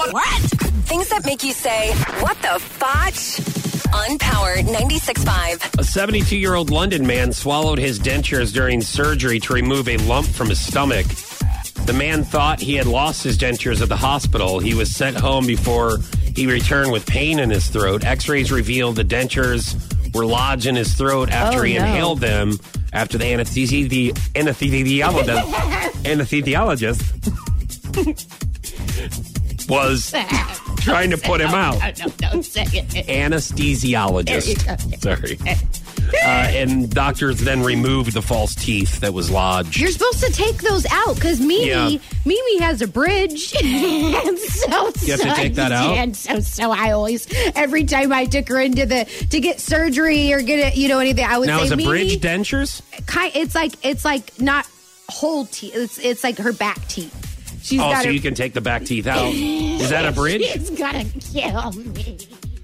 What? what? Things that make you say, what the fotch? On Power 96.5. A 72 year old London man swallowed his dentures during surgery to remove a lump from his stomach. The man thought he had lost his dentures at the hospital. He was sent home before he returned with pain in his throat. X rays revealed the dentures were lodged in his throat after Oh, he no. inhaled them after the anesthesi- the anesthesiologist, anesthesiologist was trying to put him out. No, no, say it. Anesthesiologist. Sorry. Uh, and doctors then removed the false teeth that was lodged. You're supposed to take those out because Mimi, Yeah. Mimi has a bridge. and so, You have to so- take that out? And so, so I always, every time I took her into the to get surgery or get it, you know, anything, I would now, say, is a Mimi, bridge dentures? ki- it's like it's like not whole teeth. It's it's like her back teeth. She's Oh, so her, you can take the back teeth out. Is that a bridge? She's gonna kill me.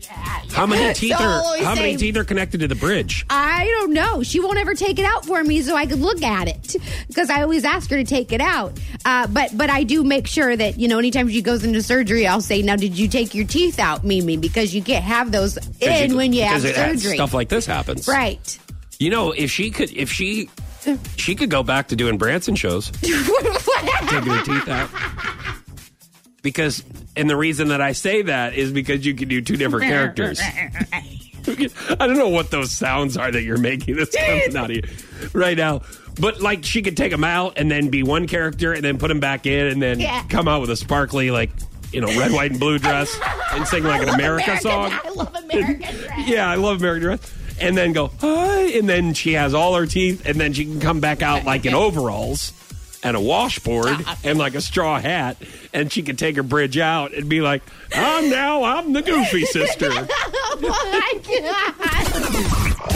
How many teeth So are how many teeth are connected to the bridge? I don't know. She won't ever take it out for me, so I could look at it because I always ask her to take it out. Uh, but but I do make sure that you know anytime she goes into surgery, I'll say, "Now, did you take your teeth out, Mimi? Because you can't have those in when you have surgery." Stuff like this happens, right. You know, if she could, if she, she could go back to doing Branson shows, taking her teeth out. Because, and the reason that I say that is because you can do two different characters. I don't know what those sounds are that you're making. That's coming out of you right now. But like, she could take them out and then be one character, and then put them back in, and then Yeah. come out with a sparkly, like, you know, red, white, and blue dress, and sing like an America American- song. I love American dress. Yeah, I love American Dress. And then go, hi, and then she has all her teeth, and then she can come back out like in overalls and a washboard and like a straw hat, and she can take her bridge out and be like, I'm now, I'm the goofy sister. Oh my god!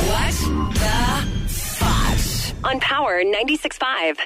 What the fotch? On Power 96.5.